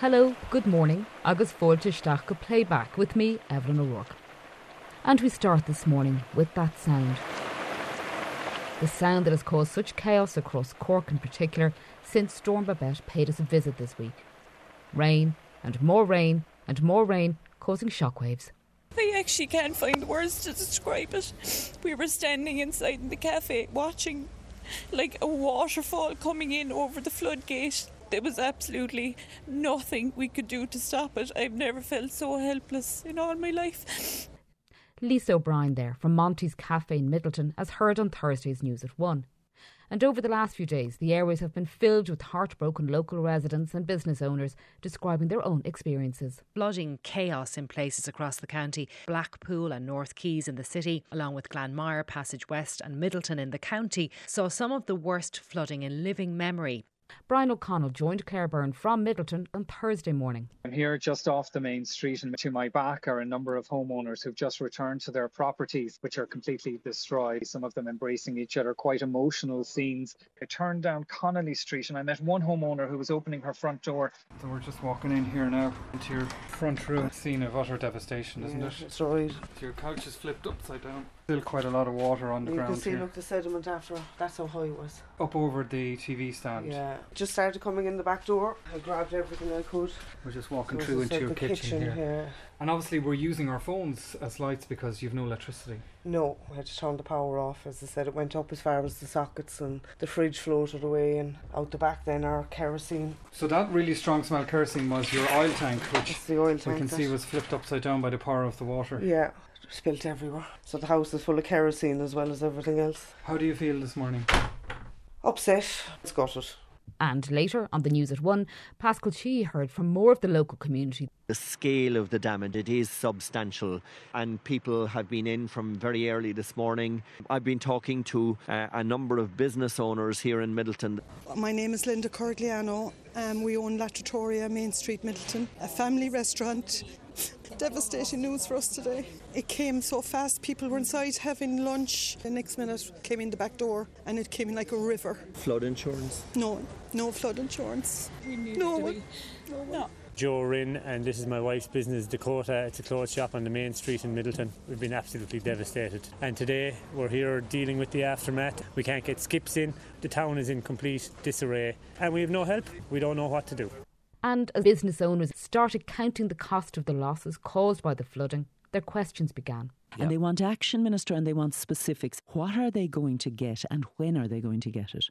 Hello, good morning, agus fóilteteach go playback with me, Evelyn O'Rourke. And we start this morning with that sound. The sound that has caused such chaos across Cork in particular since Storm Babette paid us a visit this week. Rain, and more rain, and more rain, causing shockwaves. I actually can't find words to describe it. We were standing inside in the cafe watching like a waterfall coming in over the floodgate. There was absolutely nothing we could do to stop it. I've never felt so helpless in all my life. Lisa O'Brien there from Monty's Cafe in Midleton, as heard on Thursday's News at 1. And over the last few days, the airways have been filled with heartbroken local residents and business owners describing their own experiences. Flooding chaos in places across the county, Blackpool and North Quays in the city, along with Glanmire, Passage West, and Midleton in the county, saw some of the worst flooding in living memory. Brian O'Connell joined Claire Byrne from Midleton on Thursday morning. I'm here just off the main street, and to my back are a number of homeowners who've just returned to their properties, which are completely destroyed. Some of them embracing each other, quite emotional scenes. I turned down Connolly Street and I met one homeowner who was opening her front door. So we're just walking in here now into your front room. Scene of utter devastation, isn't yeah, it? It's right. Your couch is flipped upside down. Still quite a lot of water on the you ground You can see, here. look, the sediment after. That's how high it was. Up over the TV stand. Yeah. Just started coming in the back door. I grabbed everything I could. We're just walking So through into your the kitchen, here. here. And obviously, we're using our phones as lights because you've no electricity. No, I had to turn the power off. As I said, it went up as far as the sockets and the fridge floated away. And out the back, then our kerosene. So that really strong smell kerosene was your oil tank, which It's the oil tank we can that- see was flipped upside down by the power of the water. Yeah, spilt everywhere. So the house is full of kerosene as well as everything else. How do you feel this morning? Upset. It's gutted. And later on the news at 1, Pascal Sheehy heard from more of the local community. The scale of the damage, it is substantial, and people have been in from very early this morning. I've been talking to uh, a number of business owners here in Midleton. My name is Linda Corgliano. Um, we own La Trattoria, Main Street, Midleton, a family restaurant. Devastating news for us today. It came so fast, people were inside having lunch. The next minute came in the back door and it came in like a river. Flood insurance? No, no flood insurance. No one. No one. Joe Rin, and this is my wife's business, Dakota. It's a clothes shop on the main street in Midleton. We've been absolutely devastated. And today we're here dealing with the aftermath. We can't get skips in. The town is in complete disarray, and we have no help. We don't know what to do. And as business owners started counting the cost of the losses caused by the flooding, their questions began. And they want action, Minister, and they want specifics. What are they going to get and when are they going to get it?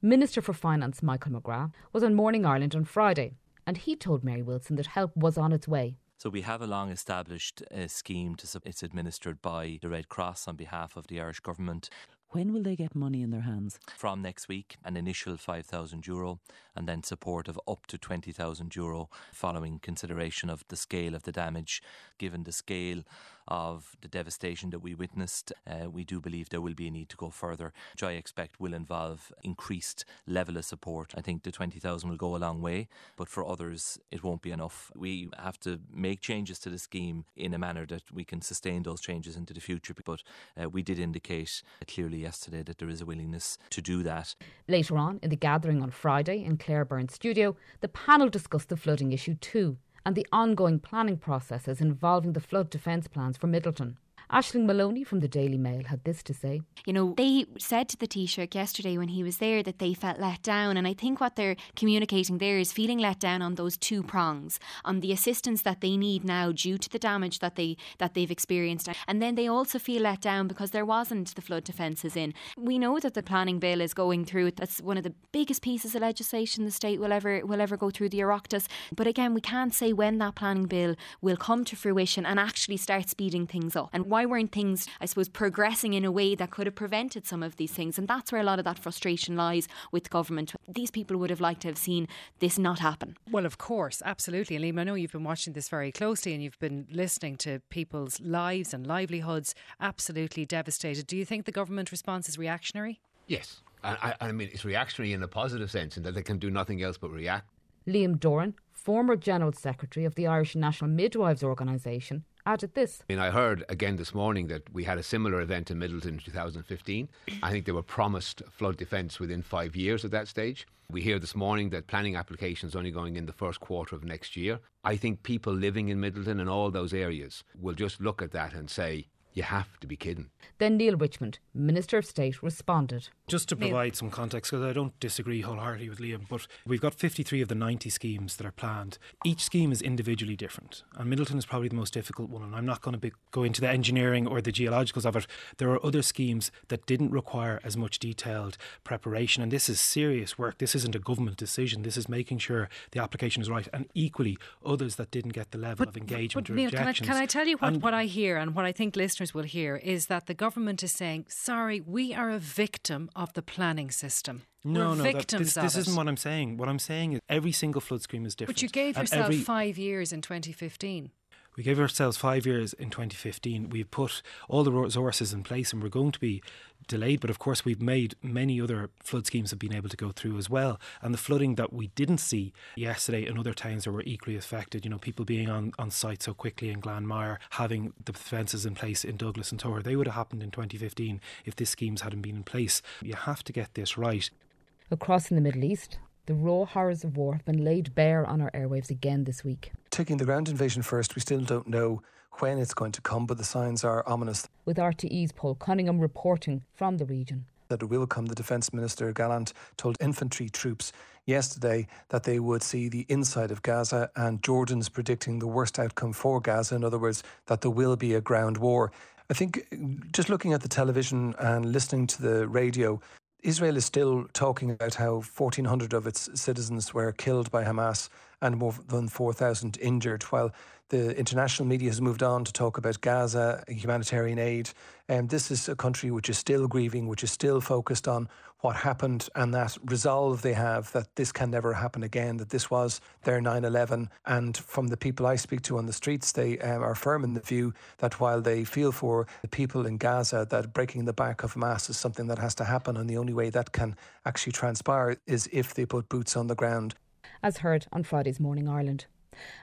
Minister for Finance Michael McGrath was on Morning Ireland on Friday, and he told Mary Wilson that help was on its way. So we have a long established uh, scheme to it's administered by the Red Cross on behalf of the Irish government. When will they get money in their hands? From next week, an initial 5,000 euro and then support of up to 20,000 euro following consideration of the scale of the damage. Given the scale of the devastation that we witnessed, uh, we do believe there will be a need to go further, which I expect will involve increased level of support. I think the 20,000 will go a long way, but for others, it won't be enough. We have to make changes to the scheme in a manner that we can sustain those changes into the future. But uh, we did indicate clearly yesterday that there is a willingness to do that. Later on, in the gathering on Friday in Claire Byrne's studio, the panel discussed the flooding issue too and the ongoing planning processes involving the flood defence plans for Midleton. Ashling Maloney from the Daily Mail had this to say. You know, they said to the Taoiseach yesterday when he was there that they felt let down. And I think what they're communicating there is feeling let down on those two prongs, on the assistance that they need now due to the damage that, they, that they've experienced. And then they also feel let down because there wasn't the flood defences in. We know that the planning bill is going through. That's one of the biggest pieces of legislation the state will ever, will ever go through the Oireachtas. But again, we can't say when that planning bill will come to fruition and actually start speeding things up. And why weren't things, I suppose, progressing in a way that could have prevented some of these things? And that's where a lot of that frustration lies with government. These people would have liked to have seen this not happen. Well, of course, absolutely. And Liam, I know you've been watching this very closely and you've been listening to people's lives and livelihoods absolutely devastated. Do you think the government response is reactionary? Yes. I, I mean, it's reactionary in a positive sense in that they can do nothing else but react. Liam Doran, former General Secretary of the Irish Nurses and Midwives Organisation, added this. I mean, I heard again this morning that we had a similar event in Midleton in 2015. I think they were promised flood defence within five years at that stage. We hear this morning that planning applications only going in the first quarter of next year. I think people living in Midleton and all those areas will just look at that and say, you have to be kidding. Then Neale Richmond, Minister of State, responded. Just to provide some context, because I don't disagree wholeheartedly with Liam, but we've got 53 of the 90 schemes that are planned. Each scheme is individually different, and Midleton is probably the most difficult one. And I'm not going to be, go into the engineering or the geologicals of it. There are other schemes that didn't require as much detailed preparation, and this is serious work. This isn't a government decision. This is making sure the application is right, and equally others that didn't get the level but, of engagement but, or Neale, objections. Can I, can I tell you what, and, what I hear and what I think listeners will hear is that the government is saying, sorry, we are a victim of the planning system. No, We're no, victims that, this, this isn't what I'm saying. What I'm saying is every single flood scheme is different. But you gave yourself every, five years in 2015. We gave ourselves five years in 2015. We've put all the resources in place and we're going to be delayed. But of course, we've made many other flood schemes have been able to go through as well. And the flooding that we didn't see yesterday in other towns that were equally affected, you know, people being on, on site so quickly in Glanmire, having the fences in place in Douglas and Togher, they would have happened in 2015 if these schemes hadn't been in place. You have to get this right. Across in the Middle East, the raw horrors of war have been laid bare on our airwaves again this week. Taking the ground invasion first, we still don't know when it's going to come, but the signs are ominous. With RTE's Paul Cunningham reporting from the region. That it will come. The Defence Minister Gallant told infantry troops yesterday that they would see the inside of Gaza, and Jordan's predicting the worst outcome for Gaza. In other words, that there will be a ground war. I think just looking at the television and listening to the radio, Israel is still talking about how 1,400 of its citizens were killed by Hamas and more than 4,000 injured, while the international media has moved on to talk about Gaza, and humanitarian aid. And um, this is a country which is still grieving, which is still focused on what happened and that resolve they have that this can never happen again, that this was their 9 11. And from the people I speak to on the streets, they um, are firm in the view that while they feel for the people in Gaza, that breaking the back of Hamas is something that has to happen. And the only way that can actually transpire is if they put boots on the ground. As heard on Friday's Morning Ireland.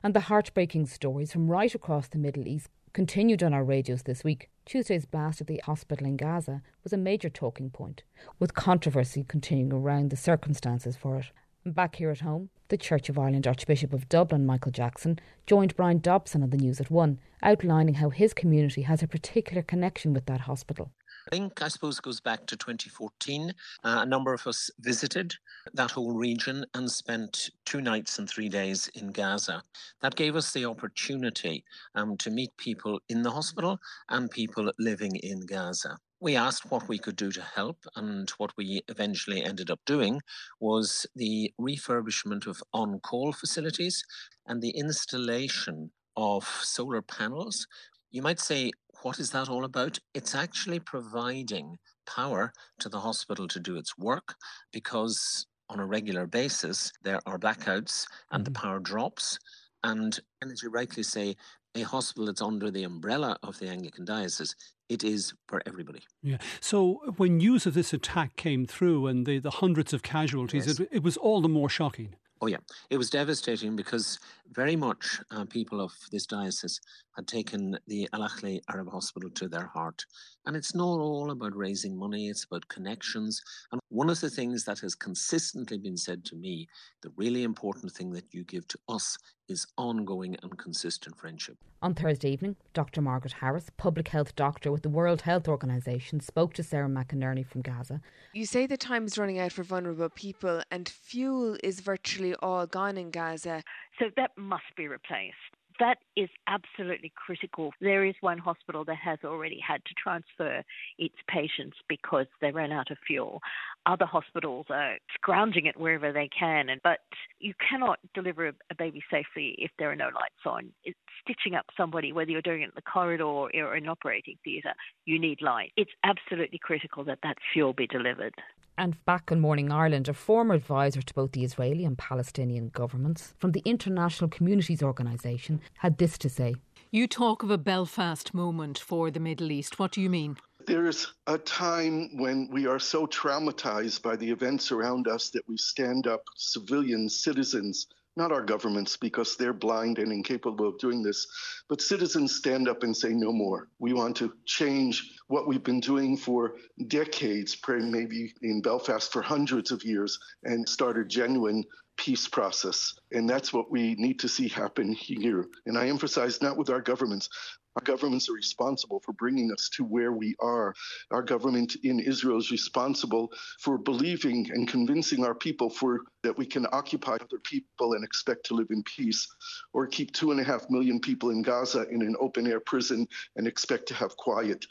And the heartbreaking stories from right across the Middle East continued on our radios this week. Tuesday's blast at the hospital in Gaza was a major talking point, with controversy continuing around the circumstances for it. And back here at home, the Church of Ireland Archbishop of Dublin, Michael Jackson, joined Brian Dobson on the news at one, outlining how his community has a particular connection with that hospital. I think, I suppose, goes back to 2014. Uh, a number of us visited that whole region and spent two nights and three days in Gaza. That gave us the opportunity um, to meet people in the hospital and people living in Gaza. We asked what we could do to help, and what we eventually ended up doing was the refurbishment of on call facilities and the installation of solar panels. You might say, what is that all about? It's actually providing power to the hospital to do its work because on a regular basis there are blackouts and mm-hmm. the power drops. And, and as you rightly say, a hospital that's under the umbrella of the Anglican Diocese, it is for everybody. Yeah. So when news of this attack came through and the, the hundreds of casualties, yes. it, it was all the more shocking. Oh, yeah. It was devastating because very much uh, people of this diocese had taken the Al Ahli Arab Hospital to their heart. And it's not all about raising money, it's about connections. And one of the things that has consistently been said to me, the really important thing that you give to us is ongoing and consistent friendship. On Thursday evening, Dr. Margaret Harris, public health doctor with the World Health Organization, spoke to Sarah McInerney from Gaza. You say the time is running out for vulnerable people, and fuel is virtually all gone in Gaza. So that must be replaced. That is absolutely critical. There is one hospital that has already had to transfer its patients because they ran out of fuel. Other hospitals are scrounging it wherever they can, and but you cannot deliver a baby safely if there are no lights on. It's stitching up somebody, whether you're doing it in the corridor or in an operating theatre, you need light. It's absolutely critical that that fuel be delivered. And back in Morning Ireland, a former advisor to both the Israeli and Palestinian governments from the International Communities Organisation had this to say. You talk of a Belfast moment for the Middle East. What do you mean? There's a time when we are so traumatized by the events around us that we stand up, civilian citizens, not our governments because they're blind and incapable of doing this, but citizens stand up and say no more. We want to change what we've been doing for decades, maybe in Belfast for hundreds of years, and start a genuine peace process. And that's what we need to see happen here. And I emphasize not with our governments, our governments are responsible for bringing us to where we are. Our government in Israel is responsible for believing and convincing our people for that we can occupy other people and expect to live in peace, or keep two and a half million people in Gaza in an open air prison and expect to have quiet.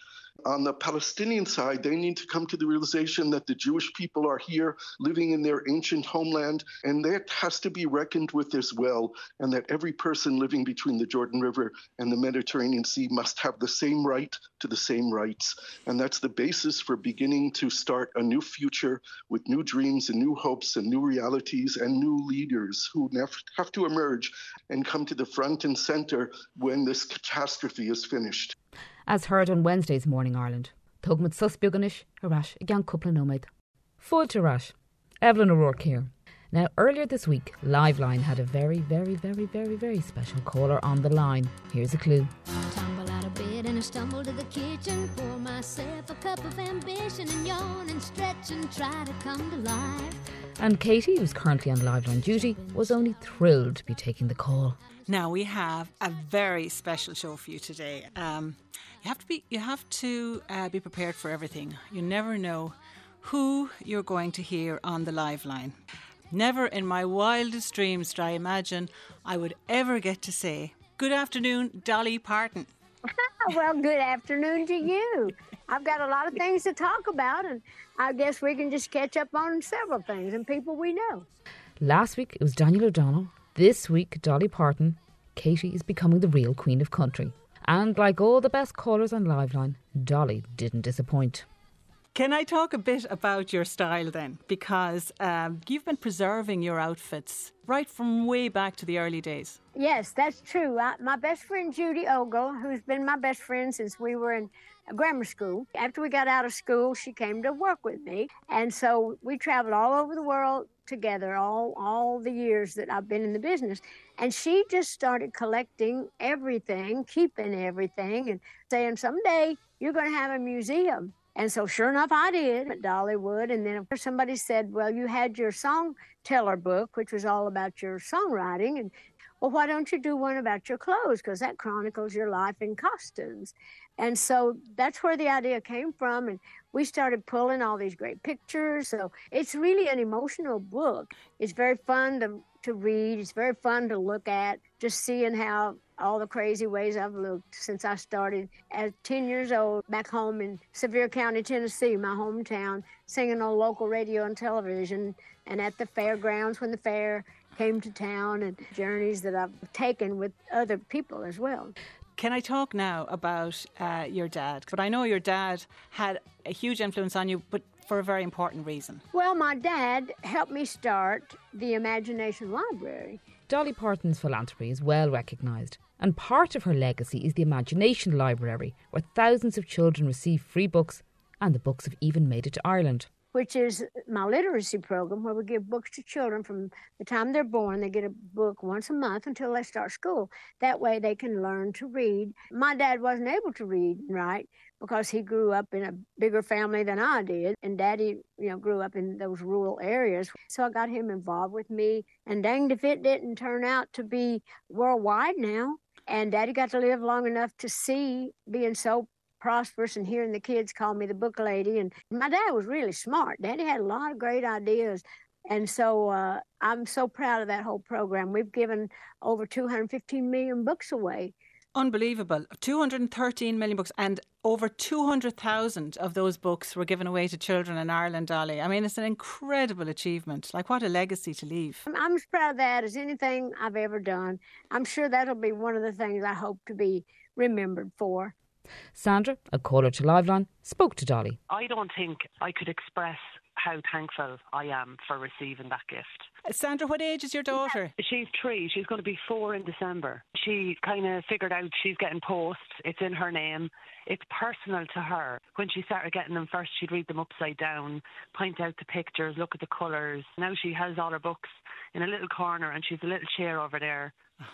On the Palestinian side, they need to come to the realization that the Jewish people are here living in their ancient homeland, and that has to be reckoned with as well, and that every person living between the Jordan River and the Mediterranean Sea must have the same right to the same rights. And that's the basis for beginning to start a new future with new dreams and new hopes and new realities and new leaders who have to emerge and come to the front and center when this catastrophe is finished. As heard on Wednesday's Morning Ireland. Tugmid suspiganis harash again couple nóid. Full to rash. Evelyn O'Rourke here. Now, earlier this week, Liveline had a very, very, very, very, very special caller on the line. Here's a clue. Tumble out of bed and I stumble to the kitchen, pour myself a cup of ambition and yawn and stretch and try to come to life. And Katie, who's currently on Liveline duty, was only thrilled to be taking the call. Now we have a very special show for you today. Um, you have to be you have to uh, be prepared for everything. You never know who you're going to hear on the Liveline. Never in my wildest dreams did I imagine I would ever get to say, Good afternoon, Dolly Parton. well, good afternoon to you. I've got a lot of things to talk about, and I guess we can just catch up on several things and people we know. Last week it was Daniel O'Donnell. This week, Dolly Parton. Katie is becoming the real queen of country. And like all the best callers on Liveline, Dolly didn't disappoint. Can I talk a bit about your style then? Because um, you've been preserving your outfits right from way back to the early days. Yes, that's true. My best friend Judy Ogle, who's been my best friend since we were in grammar school, after we got out of school, she came to work with me. And so we traveled all over the world together all all the years that I've been in the business and she just started collecting everything keeping everything and saying someday you're going to have a museum and so sure enough I did at Dollywood and then somebody said well you had your song teller book which was all about your songwriting and well why don't you do one about your clothes because that chronicles your life in costumes and so that's where the idea came from. And we started pulling all these great pictures. So it's really an emotional book. It's very fun to, to read, it's very fun to look at, just seeing how all the crazy ways I've looked since I started at 10 years old back home in Sevier County, Tennessee, my hometown, singing on local radio and television and at the fairgrounds when the fair came to town and journeys that I've taken with other people as well. Can I talk now about uh, your dad? But I know your dad had a huge influence on you, but for a very important reason. Well, my dad helped me start the Imagination Library. Dolly Parton's philanthropy is well recognised, and part of her legacy is the Imagination Library, where thousands of children receive free books, and the books have even made it to Ireland which is my literacy program where we give books to children from the time they're born. They get a book once a month until they start school. That way they can learn to read. My dad wasn't able to read and write because he grew up in a bigger family than I did. And daddy, you know, grew up in those rural areas. So I got him involved with me. And danged if it didn't turn out to be worldwide now. And daddy got to live long enough to see being so prosperous and hearing the kids call me the book lady. And my dad was really smart. Daddy had a lot of great ideas. And so uh, I'm so proud of that whole program. We've given over 215 million books away. Unbelievable. 213 million books and over 200,000 of those books were given away to children in Ireland, Dolly. I mean, it's an incredible achievement. Like, what a legacy to leave. I'm as proud of that as anything I've ever done. I'm sure that'll be one of the things I hope to be remembered for. Sandra, a caller to Liveline, spoke to Dolly. I don't think I could express how thankful I am for receiving that gift. Sandra, what age is your daughter? She's three. She's going to be four in December. She kind of figured out she's getting posts. It's in her name. It's personal to her. When she started getting them first, she'd read them upside down, point out the pictures, look at the colours. Now she has all her books in a little corner, and she's a little chair over there.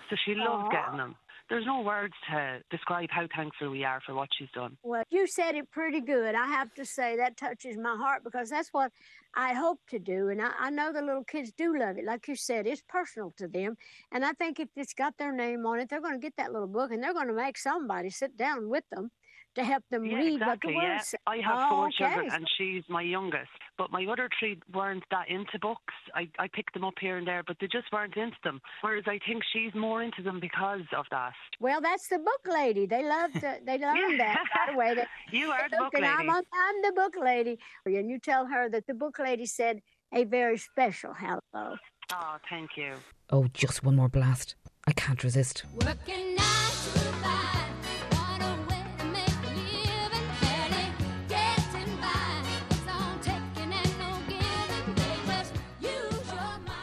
So she loves Aww. getting them. There's no words to describe how thankful we are for what she's done. Well, you said it pretty good. I have to say that touches my heart because that's what I hope to do. And I, I know the little kids do love it. Like you said, it's personal to them. And I think if it's got their name on it, they're going to get that little book and they're going to make somebody sit down with them to help them Yeah, read exactly. what the yeah. words say. I have Oh, four okay. children, and she's my youngest. But my other three weren't that into books. I, I picked them up here and there, but they just weren't into them. Whereas I think she's more into them because of that. Well, that's the book lady. They love to, they learn that right away. They, You are the book and I'm, lady. on- I'm the book lady. And you tell her that the book lady said a very special hello. Oh, thank you. Oh, just one more blast. I can't resist.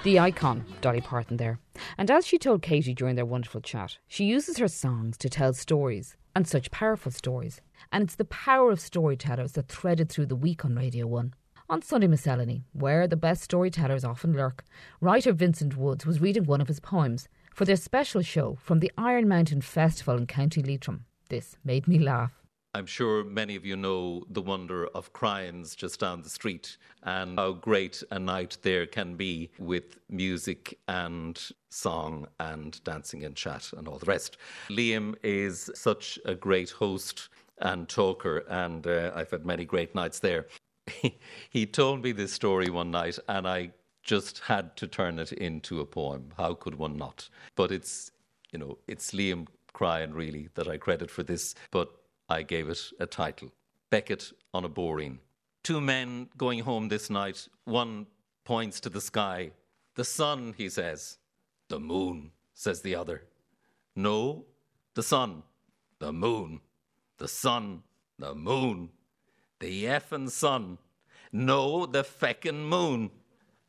The icon, Dolly Parton, there. And as she told Katie during their wonderful chat, she uses her songs to tell stories, and such powerful stories. And it's the power of storytellers that threaded through the week on Radio 1. On Sunday Miscellany, where the best storytellers often lurk, writer Vincent Woods was reading one of his poems for their special show from the Iron Mountain Festival in County Leitrim. This made me laugh. I'm sure many of you know the wonder of Cryans just down the street and how great a night there can be with music and song and dancing and chat and all the rest. Liam is such a great host and talker, and uh, I've had many great nights there. he told me this story one night, and I just had to turn it into a poem. How could one not? But it's, you know, it's Liam Cryan really that I credit for this, but I gave it a title Beckett on a Boreen. Two men going home this night. One points to the sky. The sun, he says. The moon, says the other. No, the sun. The moon. The sun. The moon. The effing sun. No, the feckin' moon.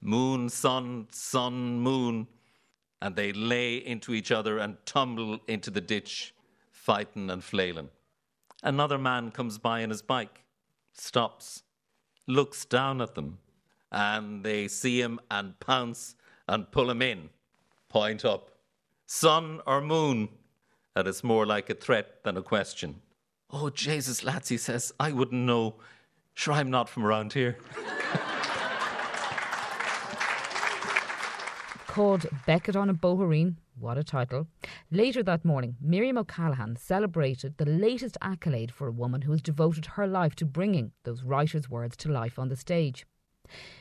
Moon, sun, sun, moon. And they lay into each other and tumble into the ditch, fighting and flailing. Another man comes by on his bike, stops, looks down at them, and they see him and pounce and pull him in. Point up. Sun or moon? And it's more like a threat than a question. Oh, Jesus, lads, he says, I wouldn't know. Sure, I'm not from around here. Called Beckett on a Bohereen, what a title. Later that morning, Miriam O'Callaghan celebrated the latest accolade for a woman who has devoted her life to bringing those writers' words to life on the stage.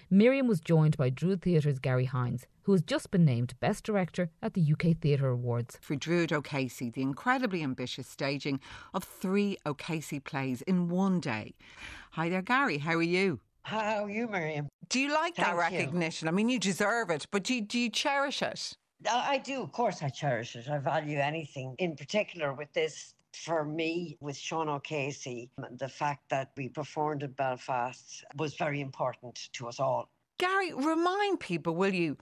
Miriam was joined by Druid Theatre's Garry Hynes, who has just been named Best Director at the UK Theatre Awards. For Druid O'Casey, the incredibly ambitious staging of three O'Casey plays in one day. Hi there, Gary. How are you? How are you, Miriam? Do you like that Thank you. recognition? I mean, you deserve it, but do you, do you cherish it? I I do, of course, I cherish it. I value anything, in particular with this. For me, with Sean O'Casey, the fact that we performed in Belfast was very important to us all. Garry, remind people, will you?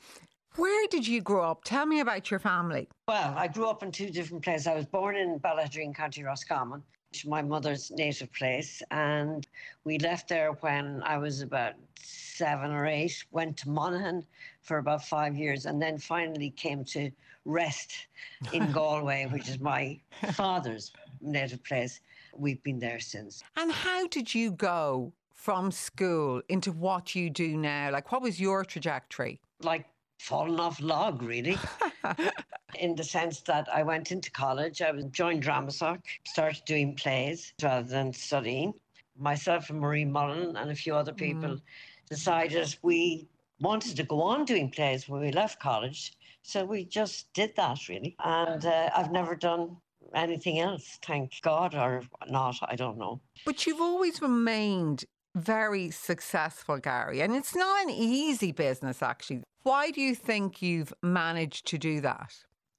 Where did you grow up? Tell me about your family. Well, I grew up in two different places. I was born in Ballaghaderreen, County Roscommon, is my mother's native place, and we left there when I was about seven or eight. Went to Monaghan for about five years, and then finally came to rest in Galway, which is my father's native place. We've been there since. And how did you go from school into what you do now? Like, what was your trajectory? Like falling off log, really. in the sense that I went into college, I was joined Dramasoc, started doing plays rather than studying. Myself and Marie Mullen and a few other people decided we wanted to go on doing plays when we left college. So we just did that really. And uh, I've never done anything else, thank God, or not, I don't know. But you've always remained very successful, Garry, and it's not an easy business, actually. Why do you think you've managed to do that?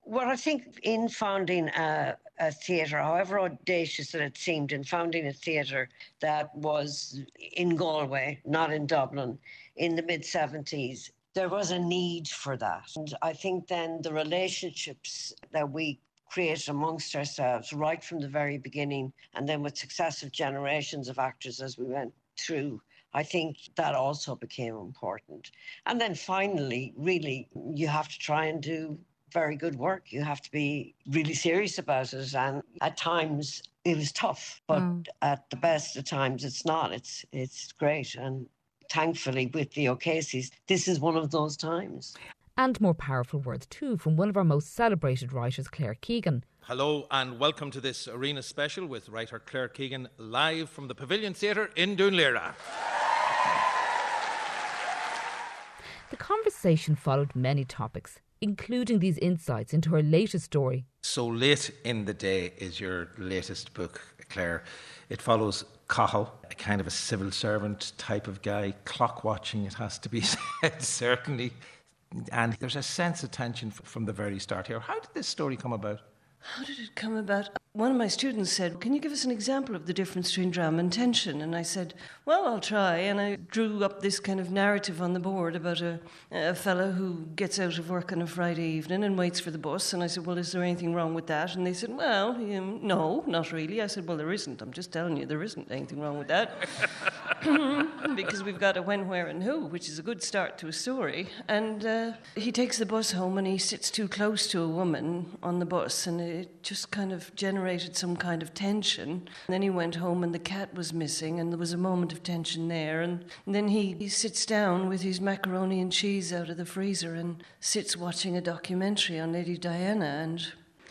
Well, I think in founding a, a theatre, however audacious that it seemed, in founding a theatre that was in Galway, not in Dublin, in the mid 70s, there was a need for that. And I think then the relationships that we created amongst ourselves right from the very beginning, and then with successive generations of actors as we went through, I think that also became important. And then finally, really, you have to try and do very good work. You have to be really serious about it. And at times it was tough, but Mm. at the best of times it's not. It's it's great. And thankfully with the O'Casey's, this is one of those times. And more powerful words too from one of our most celebrated writers, Claire Keegan. Hello and welcome to this arena special with writer Claire Keegan live from the Pavilion Theatre in Dún Laoghaire. The conversation followed many topics, including these insights into her latest story. So late in the day is your latest book, Claire. It follows Cahill, a kind of a civil servant type of guy, clock watching, it has to be said, certainly. And there's a sense of tension from the very start here. How did this story come about? How did it come about? One of my students said, Can you give us an example of the difference between drama and tension? And I said, Well, I'll try. And I drew up this kind of narrative on the board about a, a fellow who gets out of work on a Friday evening and waits for the bus. And I said, Well, is there anything wrong with that? And they said, Well, um, no, not really. I said, Well, there isn't. I'm just telling you, there isn't anything wrong with that. because we've got a when, where, and who, which is a good start to a story. And uh, he takes the bus home and he sits too close to a woman on the bus, and it just kind of generated some kind of tension. And then he went home and the cat was missing, and there was a moment of tension there. And then he, he sits down with his macaroni and cheese out of the freezer and sits watching a documentary on Lady Diana and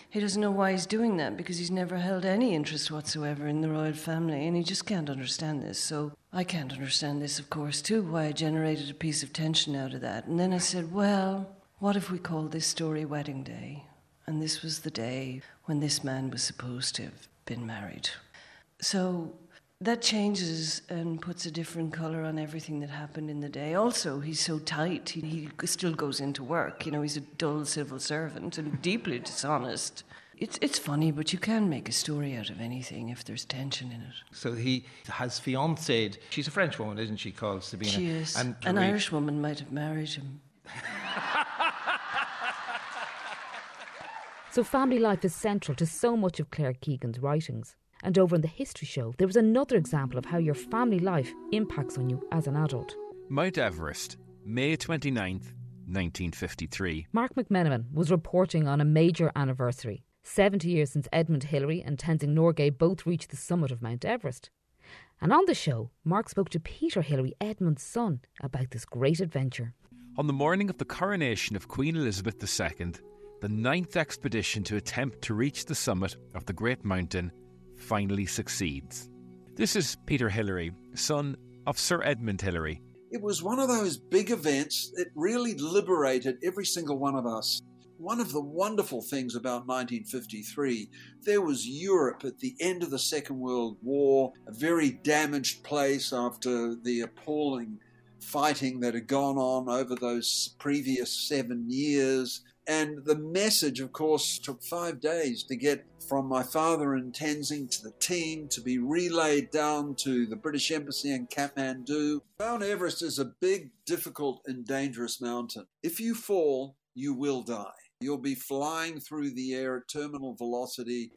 he doesn't know why he's doing that because he's never held any interest whatsoever in the royal family and he just can't understand this. So I can't understand this, of course, too, why I generated a piece of tension out of that. And then I said, well, what if we called this story Wedding Day? And this was the day when this man was supposed to have been married. So that changes and puts a different colour on everything that happened in the day. Also, he's so tight, he, he still goes into work. You know, he's a dull civil servant and deeply dishonest. It's, it's funny, but you can make a story out of anything if there's tension in it. So he has fiancéed. She's a French woman, isn't she, called Sabina? She is. And An Irish woman might have married him. So family life is central to so much of Claire Keegan's writings. And over in the History Show, there was another example of how your family life impacts on you as an adult. Mount Everest, May 29th, 1953. Mark McMenamin was reporting on a major anniversary 70 years since Edmund Hillary and Tenzing Norgay both reached the summit of Mount Everest. And on the show, Mark spoke to Peter Hillary, Edmund's son, about this great adventure. On the morning of the coronation of Queen Elizabeth II, the ninth expedition to attempt to reach the summit of the Great Mountain finally succeeds. This is Peter Hillary, son of Sir Edmund Hillary. It was one of those big events that really liberated every single one of us. One of the wonderful things about 1953, there was Europe at the end of the Second World War, a very damaged place after the appalling fighting that had gone on over those previous seven years. And the message, of course, took five days to get from my father in Tenzing to the team to be relayed down to the British Embassy in Kathmandu. Mount Everest is a big, difficult, and dangerous mountain. If you fall, you will die. You'll be flying through the air at terminal velocity.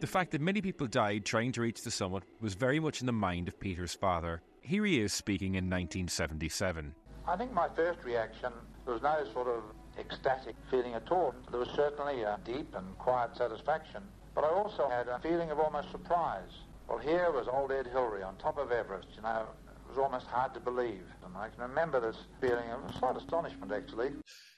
The fact that many people died trying to reach the summit was very much in the mind of Peter's father. Here he is speaking in 1977. I think my first reaction there was no sort of ecstatic feeling at all. There was certainly a deep and quiet satisfaction, but I also had a feeling of almost surprise. Well, here was old Ed Hillary on top of Everest. You know, it was almost hard to believe, and I can remember this feeling of slight astonishment actually.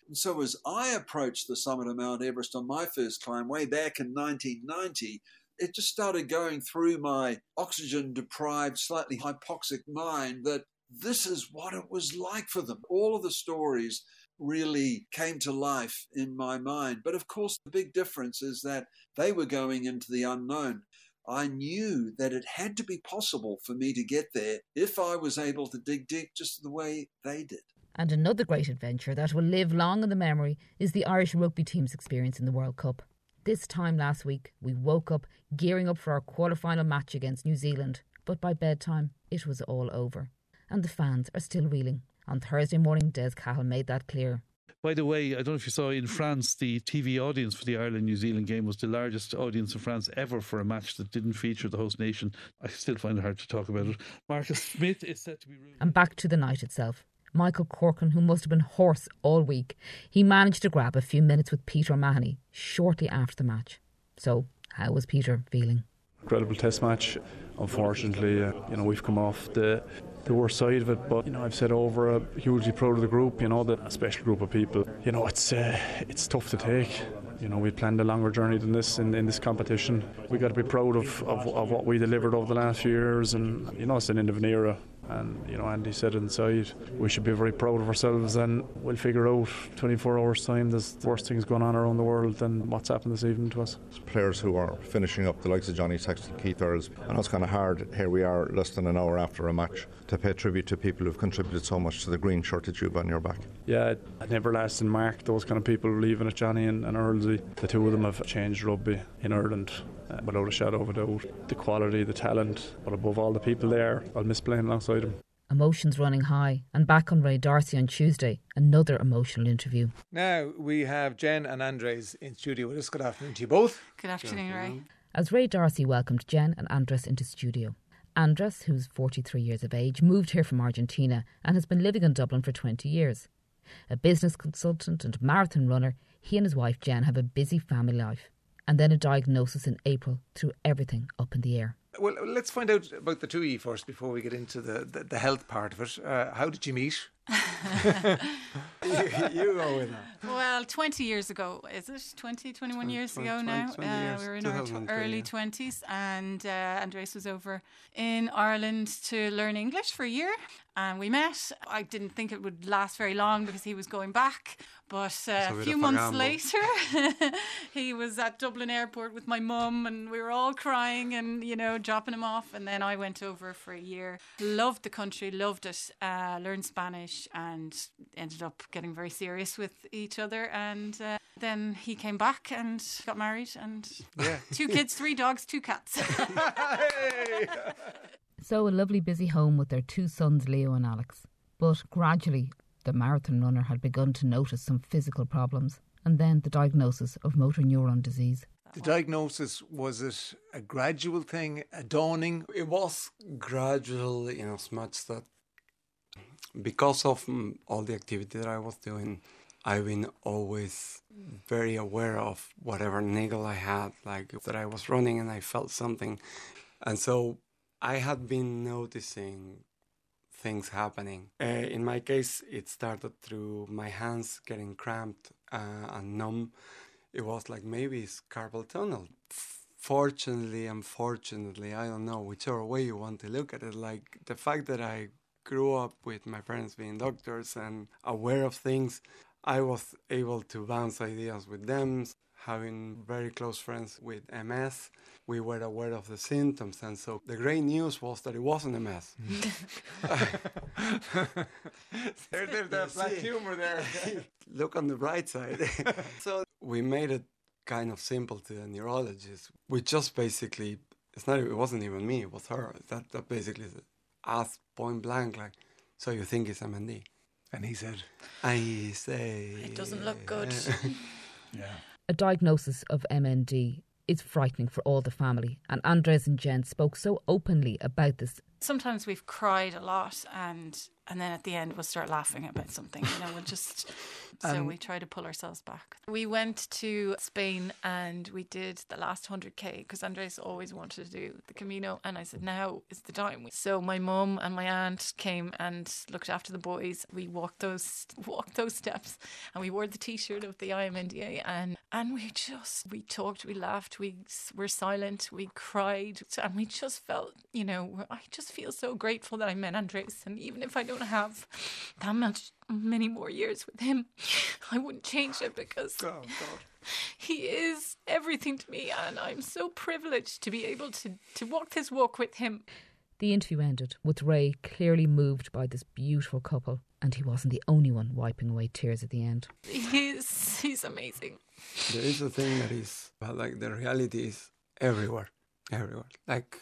And so, as I approached the summit of Mount Everest on my first climb way back in 1990, it just started going through my oxygen deprived, slightly hypoxic mind that this is what it was like for them. All of the stories really came to life in my mind. But of course, the big difference is that they were going into the unknown. I knew that it had to be possible for me to get there if I was able to dig deep just the way they did. And another great adventure that will live long in the memory is the Irish rugby team's experience in the World Cup. This time last week, we woke up gearing up for our quarter-final match against New Zealand, but by bedtime, it was all over. And the fans are still reeling. On Thursday morning, Des Cahill made that clear. By the way, I don't know if you saw in France, the TV audience for the Ireland New Zealand game was the largest audience in France ever for a match that didn't feature the host nation. I still find it hard to talk about it. Marcus Smith is said to be. And back to the night itself. Michael Corcoran, who must have been hoarse all week, he managed to grab a few minutes with Peter Mahony shortly after the match. So, how was Peter feeling? Incredible test match. Unfortunately, uh, you know, we've come off the the worst side of it. But you know, I've said over, hugely proud of the group. You know, that a special group of people. You know, it's uh, it's tough to take. You know, we planned a longer journey than this in, in this competition. We got to be proud of, of, of what we delivered over the last few years, and you know, it's an end of an era. And you know, Andy said inside, we should be very proud of ourselves, and we'll figure out 24 hours time. There's worse things going on around the world than what's happened this evening to us. Players who are finishing up, the likes of Johnny Sexton, Keith Earls. I know it's kind of hard. Here we are, less than an hour after a match, to pay tribute to people who've contributed so much to the green shirt that you've on your back. Yeah, an everlasting mark. Those kind of people leaving at Johnny and, and Earlsy. The two of them have changed rugby in Ireland without a shadow of a doubt. The quality, the talent, but above all, the people there. I'll miss playing alongside them. Emotions running high, and back on Ray D'Arcy on Tuesday, another emotional interview. Now we have Jen and Andres in studio with us. Good afternoon to you both. Good afternoon, Ray. As Ray D'Arcy welcomed Jen and Andres into studio. Andres, who's 43 years of age, moved here from Argentina and has been living in Dublin for 20 years. A business consultant and marathon runner, he and his wife Jen have a busy family life. And then a diagnosis in April threw everything up in the air. Well, let's find out about the two of you first before we get into the, the, the health part of it. Uh, how did you meet? you, you go with that. Well, 20 years ago, is it? 20, 21 years 20, ago 20, now. 20 uh, years, we were in our tw- early yeah. 20s, and uh, Andres was over in Ireland to learn English for a year. And we met. I didn't think it would last very long because he was going back. But uh, a few months later, he was at Dublin Airport with my mum, and we were all crying and, you know, dropping him off. And then I went over for a year. Loved the country, loved it, uh, learned Spanish, and ended up getting very serious with each other. And uh, then he came back and got married, and Yeah. two kids, three dogs, two cats. So, a lovely busy home with their two sons, Leo and Alex. But gradually, the marathon runner had begun to notice some physical problems, and then the diagnosis of motor neuron disease. The diagnosis was it a gradual thing, a dawning? It was gradual in as much that because of mm, all the activity that I was doing, I've been always very aware of whatever niggle I had, like that I was running and I felt something. And so I had been noticing things happening. Uh, in my case, it started through my hands getting cramped uh, and numb. It was like maybe it's carpal tunnel. Fortunately, unfortunately, I don't know, whichever way you want to look at it, like the fact that I grew up with my parents being doctors and aware of things, I was able to bounce ideas with them. Having very close friends with MS, we were aware of the symptoms, and so the great news was that it wasn't MS. there, there's that black humor there. Look on the bright side. so we made it kind of simple to the neurologist. We just basically, it's not, it wasn't even me, it was her. That, that basically asked point blank, like, so you think it's MND? And he said, I say, It doesn't look good. yeah. A diagnosis of MND is frightening for all the family, and Andres and Jen spoke so openly about this. Sometimes we've cried a lot, and and then at the end we'll start laughing about something. You know, we'll just. So And- we try to pull ourselves back. We went to Spain and we did the last 100k because Andres always wanted to do the Camino. And I said, now is the time. So my mum and my aunt came and looked after the boys. We walked those walked those steps and we wore the t shirt of the IMNDA. And, and we just, we talked, we laughed, we were silent, we cried. And we just felt, you know, I just feel so grateful that I met Andres. And even if I don't have that much many more years with him, I wouldn't change it because oh, he is everything to me, and I'm so privileged to be able to to walk this walk with him. The interview ended with Ray clearly moved by this beautiful couple, and he wasn't the only one wiping away tears at the end. He's he's amazing. there is a thing that is, but like the reality is everywhere, everywhere. Like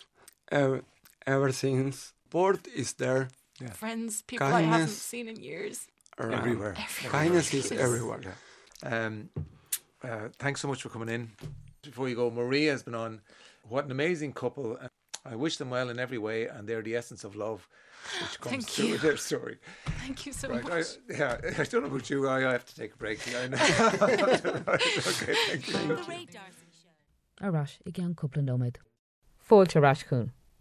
ever, ever since sport is there, Friends, people I haven't seen in years. around. Everywhere. Kindness is Yes. everywhere. Um, uh, thanks so much for coming in. Before you go, Maria has been on. What an amazing couple. I wish them well in every way, and they're the essence of love, which comes Thank through you. their story. Thank you so Right, much. I, yeah, I don't know about you. I, I have to take a break. I know. right, okay, thank you. Arash, i gan cúpla nóid.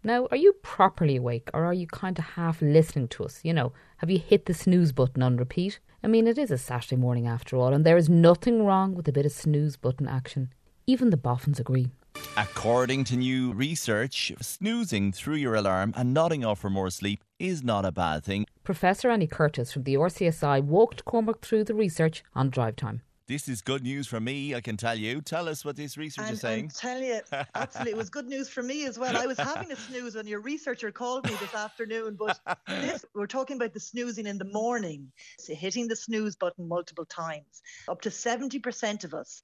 Now, are you properly awake or are you kind of half listening to us? You know, have you hit the snooze button on repeat? I mean, it is a Saturday morning after all, and there is nothing wrong with a bit of snooze button action. Even the boffins agree. According to new research, snoozing through your alarm and nodding off for more sleep is not a bad thing. Professor Annie Curtis from the RCSI walked Cormac through the research on drive time. This is good news for me, I can tell you. Tell us what this research And is saying. I'm telling you, absolutely, it was good news for me as well. I was having a snooze when your researcher called me this afternoon, but this, we're talking about the snoozing in the morning, so hitting the snooze button multiple times. Up to 70% of us.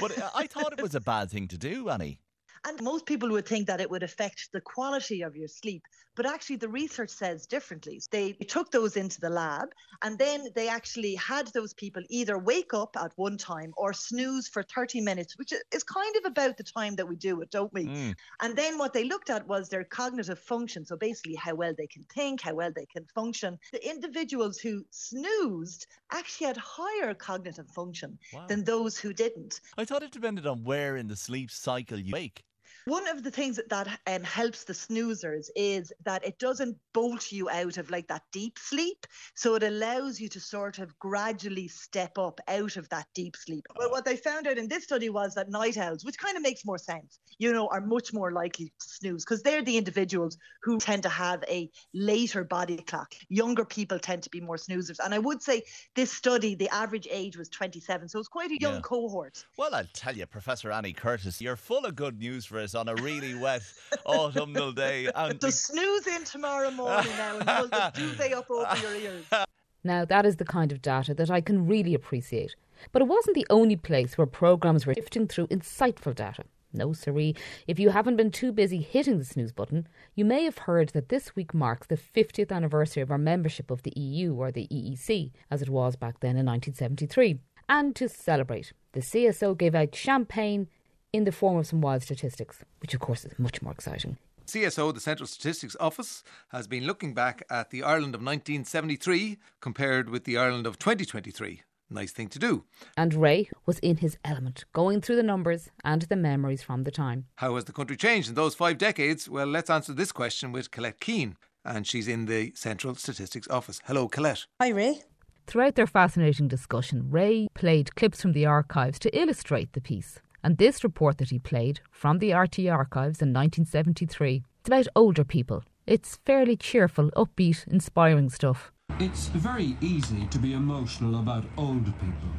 but uh, I thought it was a bad thing to do, Annie. And most people would think that it would affect the quality of your sleep. But actually, the research says differently. They took those into the lab and then they actually had those people either wake up at one time or snooze for 30 minutes, which is kind of about the time that we do it, don't we? Mm. And then what they looked at was their cognitive function. So basically, how well they can think, how well they can function. The individuals who snoozed actually had higher cognitive function Wow. than those who didn't. I thought it depended on where in the sleep cycle you wake. One of the things that, that um, helps the snoozers is that it doesn't bolt you out of like that deep sleep. So it allows you to sort of gradually step up out of that deep sleep. Well, what they found out in this study was that night owls, which kind of makes more sense, you know, are much more likely to snooze because they're the individuals who tend to have a later body clock. Younger people tend to be more snoozers. And I would say this study, the average age was 27. So it's quite a young Yeah. cohort. Well, I'll tell you, Professor Annie Curtis, you're full of good news for us on a really wet autumnal day. And So snooze in tomorrow morning now and pull the duvet up over your ears. Now, that is the kind of data that I can really appreciate. But it wasn't the only place where programmes were sifting through insightful data. No, siree. If you haven't been too busy hitting the snooze button, you may have heard that this week marks the 50th anniversary of our membership of the EU, or the EEC, as it was back then in 1973. And to celebrate, the CSO gave out champagne in the form of some wild statistics, which of course is much more exciting. CSO, the Central Statistics Office, has been looking back at the Ireland of 1973 compared with the Ireland of 2023. Nice thing to do. And Ray was in his element, going through the numbers and the memories from the time. How has the country changed in those five decades? Well, let's answer this question with Colette Keane, and she's in the Central Statistics Office. Hello, Colette. Hi, Ray. Throughout their fascinating discussion, Ray played clips from the archives to illustrate the piece. And this report that he played from the RTÉ archives in 1973, it's about older people. It's fairly cheerful, upbeat, inspiring stuff. It's very easy to be emotional about old people.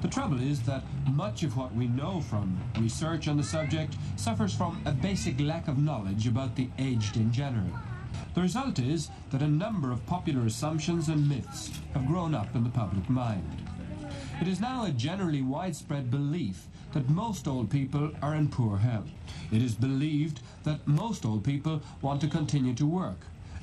The trouble is that much of what we know from research on the subject suffers from a basic lack of knowledge about the aged in general. The result is that a number of popular assumptions and myths have grown up in the public mind. It is now a generally widespread belief that most old people are in poor health. It is believed that most old people want to continue to work,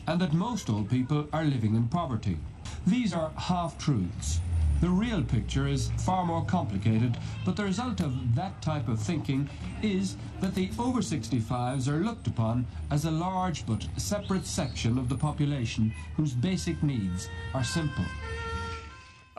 and that most old people are living in poverty. These are half truths. The real picture is far more complicated, but the result of that type of thinking is that the over 65s are looked upon as a large but separate section of the population whose basic needs are simple.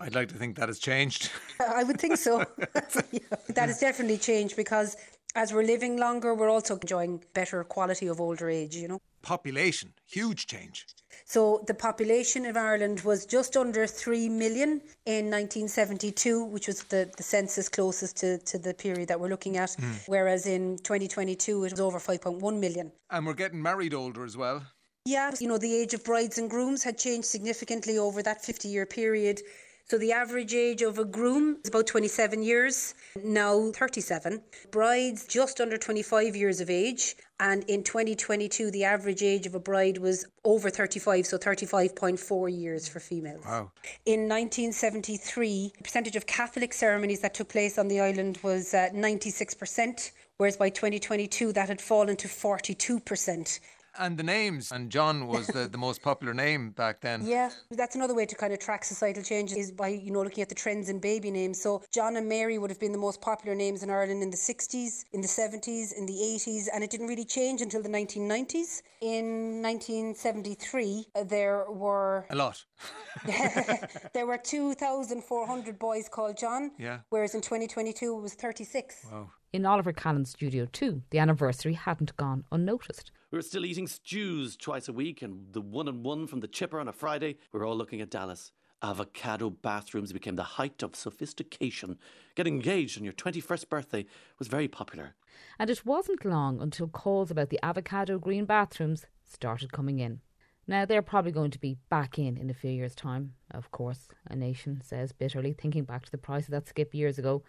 I'd like to think that has changed. I would think so. that has definitely changed because as we're living longer, we're also enjoying better quality of older age, you know. Population, huge change. So the population of Ireland was just under 3 million in 1972, which was the, the census closest to, to the period that we're looking at, Mm. whereas in 2022 it was over 5.1 million. And we're getting married older as well. Yeah, you know, the age of brides and grooms had changed significantly over that 50 year period. So the average age of a groom is about 27 years, now 37. Brides just under 25 years of age. And in 2022, the average age of a bride was over 35, so 35.4 years for females. Wow. In 1973, the percentage of Catholic ceremonies that took place on the island was uh, 96%, whereas by 2022 that had fallen to 42%. And the names, and John was the, the most popular name back then. Yeah, that's another way to kind of track societal changes is by you know looking at the trends in baby names. So John and Mary would have been the most popular names in Ireland in the 60s, in the 70s, in the 80s, and it didn't really change until the 1990s. In 1973, uh, there were A lot. there were 2,400 boys called John, Yeah. whereas in 2022 it was 36. Wow. In Oliver Callan's studio, too, the anniversary hadn't gone unnoticed. We were still eating stews twice a week and the one and one from the chipper on a Friday. We were all looking at Dallas. Avocado bathrooms became the height of sophistication. Getting engaged on your 21st birthday was very popular. And it wasn't long until calls about the avocado green bathrooms started coming in. Now, they're probably going to be back in in a few years' time, of course, a nation says bitterly, thinking back to the price of that skip years ago.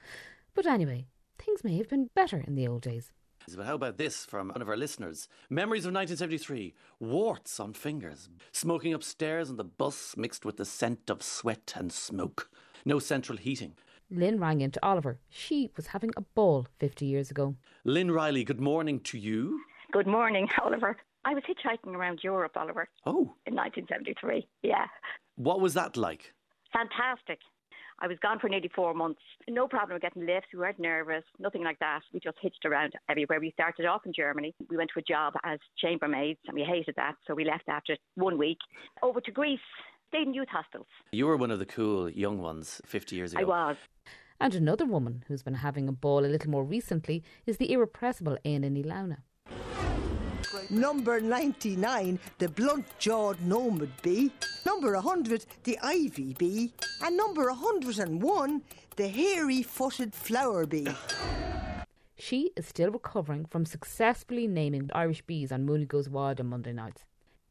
But anyway, things may have been better in the old days. But how about this from one of our listeners? Memories of 1973. Warts on fingers. Smoking upstairs on the bus mixed with the scent of sweat and smoke. No central heating. Lynn rang into Oliver. She was having a ball 50 years ago. Lynn Riley, good morning to you. Good morning, Oliver. I was hitchhiking around Europe, Oliver. Oh. In 1973. Yeah. What was that like? Fantastic. I was gone for nearly four months. No problem with getting lifts. We weren't nervous, nothing like that. We just hitched around everywhere. We started off in Germany. We went to a job as chambermaids and we hated that. So we left after one week. Over to Greece, stayed in youth hostels. You were one of the cool young ones 50 years ago. I was. And another woman who's been having a ball a little more recently is the irrepressible Éanna Ní Lamhna. Number 99, the blunt jawed nomad bee. Number 100, the ivy bee. And number 101, the hairy footed flower bee. She is still recovering from successfully naming Irish bees on Mooney Goes Wild on Monday nights.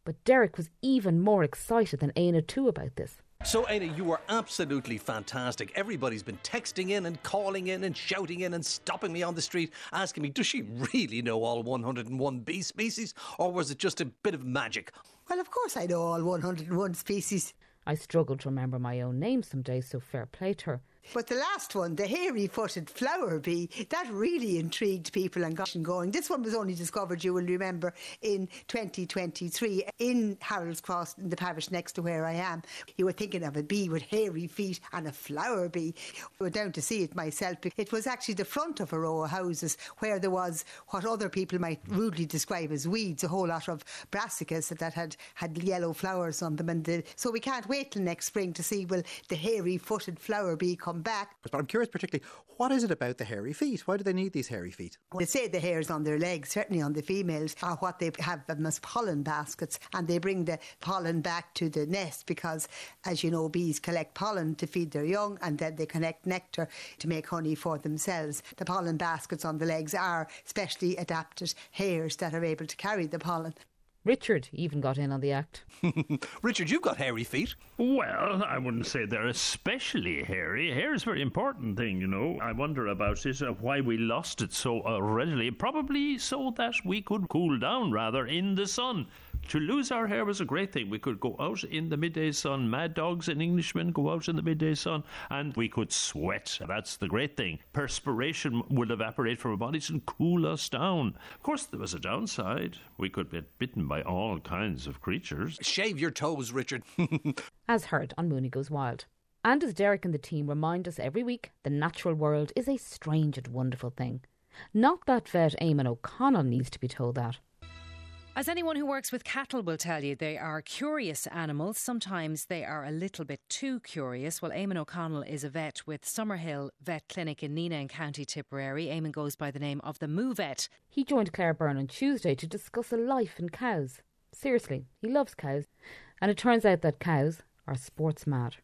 But Derek was even more excited than Éanna too about this. So, Ada, you were absolutely fantastic. Everybody's been texting in and calling in and shouting in and stopping me on the street, asking me, does she really know all 101 bee species, or was it just a bit of magic? Well, of course I know all 101 species. I struggled to remember my own name some days, so fair play to her. But the last one, the hairy footed flower bee, that really intrigued people and got them going. This one was only discovered, you will remember, in 2023 in Harold's Cross, in the parish next to where I am. You were thinking of a bee with hairy feet and a flower bee. I went down to see it myself. It was actually the front of a row of houses where there was what other people might rudely describe as weeds, a whole lot of brassicas that had, had yellow flowers on them. And the, so we can't wait till next spring to see, will the hairy footed flower bee come back? But I'm curious, particularly, what is it about the hairy feet? Why do they need these hairy feet? Well, They say the hairs on their legs, certainly on the females, are what they have them as pollen baskets, and they bring the pollen back to the nest because, as you know, bees collect pollen to feed their young, and then they collect nectar to make honey for themselves. The pollen baskets on the legs are specially adapted hairs that are able to carry the pollen. Richard even got in on the act. Richard, you've got hairy feet. Well, I wouldn't say they're especially hairy. Hair is a very important thing, you know. I wonder about it, uh, why we lost it so uh, readily. Probably so that we could cool down rather in the sun. To lose our hair was a great thing. We could go out in the midday sun. Mad dogs and Englishmen go out in the midday sun and we could sweat. That's the great thing. Perspiration would evaporate from our bodies and cool us down. Of course, there was a downside. We could get bitten by all kinds of creatures. Shave your toes, Richard. as heard on Mooney Goes Wild. And as Derek and the team remind us every week, the natural world is a strange and wonderful thing. Not that vet Eamon O'Connell needs to be told that. As anyone who works with cattle will tell you, they are curious animals. Sometimes they are a little bit too curious. Well, Eamon O'Connell is a vet with Summerhill Vet Clinic in Nenagh in County Tipperary. Eamon goes by the name of the Moo Vet. He joined Claire Byrne on Tuesday to discuss a life in cows. Seriously, he loves cows. And it turns out that cows are sports mad,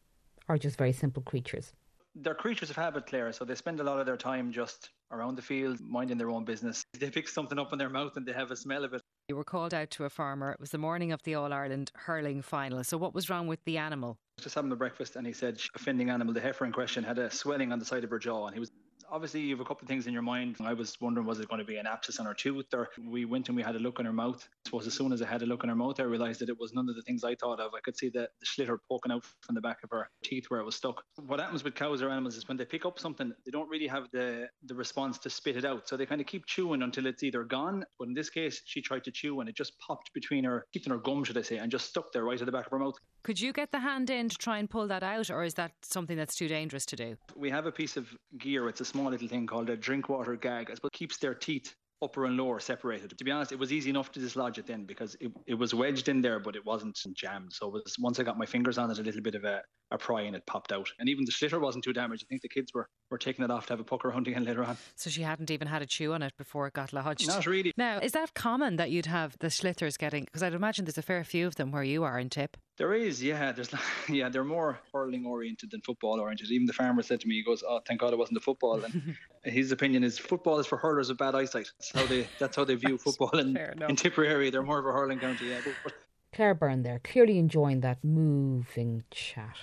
are just very simple creatures. They're creatures of habit, Claire, so they spend a lot of their time just around the field, minding their own business. They pick something up in their mouth and they have a smell of it. You were called out to a farmer. It was the morning of the All Ireland hurling final. So, what was wrong with the animal? Just having the breakfast, and he said, offending animal, the heifer in question had a swelling on the side of her jaw, and he was Obviously, you have a couple of things in your mind. I was wondering, was it going to be an abscess on her tooth? Or we went and we had a look in her mouth. I suppose as soon as I had a look in her mouth, I realised that it was none of the things I thought of. I could see the, the sliotar poking out from the back of her teeth where it was stuck. What happens with cows or animals is when they pick up something, they don't really have the, the response to spit it out. So they kind of keep chewing until it's either gone. But in this case, she tried to chew and it just popped between her teeth and her gum, should I say, and just stuck there right at the back of her mouth. Could you get the hand in to try and pull that out, or is that something that's too dangerous to do? We have a piece of gear. It's a small little thing called a Drinkwater gag. I suppose keeps their teeth upper and lower separated. To be honest, it was easy enough to dislodge it then because it, it was wedged in there, but it wasn't jammed. So it was, once I got my fingers on it, a little bit of a, a pry and it popped out. And even the sliotar wasn't too damaged. I think the kids were, were taking it off to have a puck around again later on. So she hadn't even had a chew on it before it got lodged? Not really. Now, is that common that you'd have the sliotars getting, because I'd imagine there's a fair few of them where you are in Tip? There is, yeah. There's, yeah, they're more hurling oriented than football oriented. Even the farmer said to me, he goes, "Oh, thank God it wasn't the football." And his opinion is football is for hurlers with bad eyesight. That's how they that's how they view football in, in Tipperary. They're more of a hurling county. Yeah, but, Claire Byrne there, clearly enjoying that moving chat.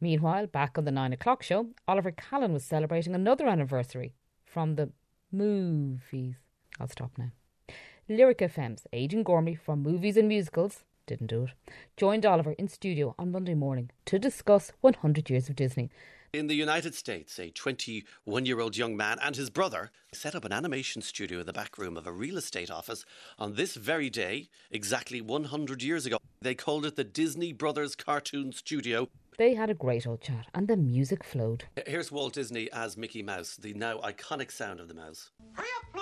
Meanwhile, back on the nine o'clock show, Oliver Callan was celebrating another anniversary from the movies. I'll stop now. Lyric FM's Aidan Gormley from Movies and Musicals didn't do it, joined Oliver in studio on Monday morning to discuss 100 years of Disney. In the United States, a 21 year old young man and his brother set up an animation studio in the back room of a real estate office on this very day, exactly 100 years ago. They called it the Disney Brothers Cartoon Studio. They had a great old chat and the music flowed. Here's Walt Disney as Mickey Mouse, the now iconic sound of the mouse. Hurry up,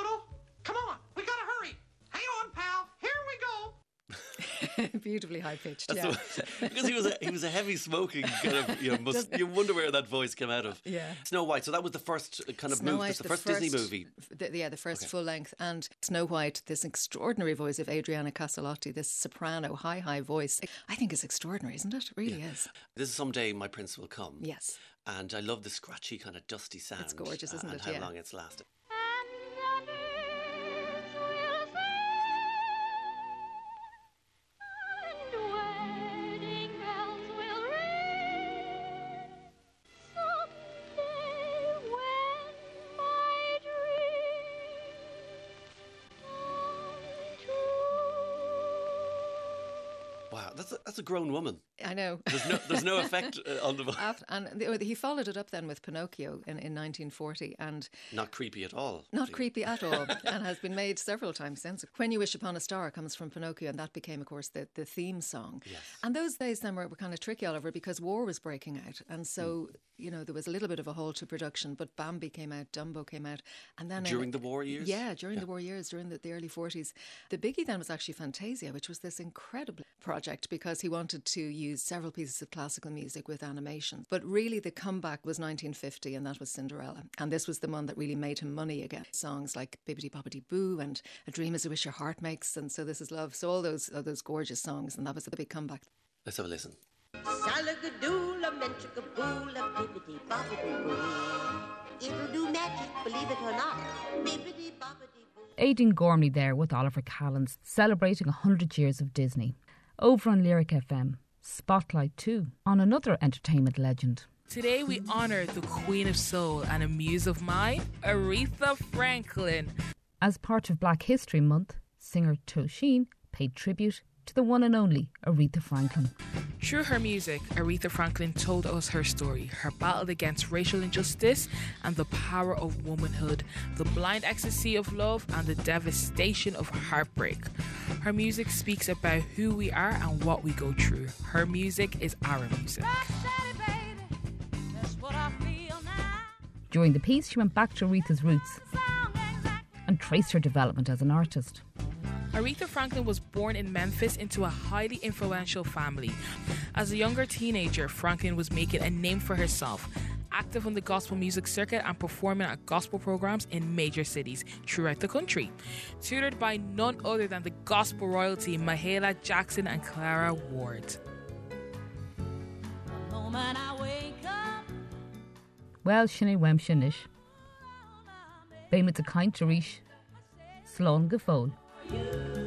Beautifully high pitched. Yeah. the- because he was a, he was a heavy smoking kind of you know must, you wonder where that voice came out of. Yeah. Snow White. So that was the first kind of Snow movie, White, the, first, Disney movie. The, yeah, the first full length. And Snow White, this extraordinary voice of Adriana Caselotti, this soprano, high, high voice. I think it's extraordinary, isn't it? It really is. This is someday my prince will come. Yes. And I love the scratchy kind of dusty sound. It's gorgeous, uh, isn't and it? how Yeah. long it's lasted. Grown woman. I know. There's no there's no effect uh, on the voice. And the- he followed it up then with Pinocchio in, in 1940 and Not creepy at all. not creepy at all and has been made several times since. When You Wish Upon a Star comes from Pinocchio and that became, of course, the, the theme song. Yes. And those days then were, were kind of tricky, Oliver, because war was breaking out. And so, you know, there was a little bit of a halt to production, but Bambi came out, Dumbo came out. And then in- During the war years? Yeah, during the war years, during the, the early 40s. The biggie then was actually Fantasia, which was this incredible project because he wanted to use several pieces of classical music with animation. But really, the comeback was 1950, and that was Cinderella. And this was the one that really made him money again. Songs like Bibbidi Bobbidi Boo and A Dream is a Wish Your Heart Makes, and So This Is Love. So all those, all those gorgeous songs, and that was the big comeback. Let's have a listen. Salagadoola, menchikaboola, bibbidi bobbidi boo. It'll do magic, believe it or not. Bibbidi bobbidi boo. Aidan Gormley there with Oliver Callans celebrating 100 years of Disney. Over on Lyric FM, Spotlight 2 on another entertainment legend. Today we honor the Queen of Soul and a muse of mine, Aretha Franklin. As part of Black History Month, singer Tosheen paid tribute to the one and only Aretha Franklin. Through her music, Aretha Franklin told us her story, her battle against racial injustice and the power of womanhood, the blind ecstasy of love and the devastation of heartbreak. Her music speaks about who we are and what we go through. Her music is our music. During the piece, she went back to Aretha's roots and traced her development as an artist. Aretha Franklin was born in Memphis into a highly influential family. As a younger teenager, Franklin was making a name for herself, active on the gospel music circuit and performing at gospel programs in major cities throughout the country. Tutored by none other than the gospel royalty Mahalia Jackson and Clara Ward. Well, Shinny Wem Shinish. Beimit a to reach. Slán gefol. Comb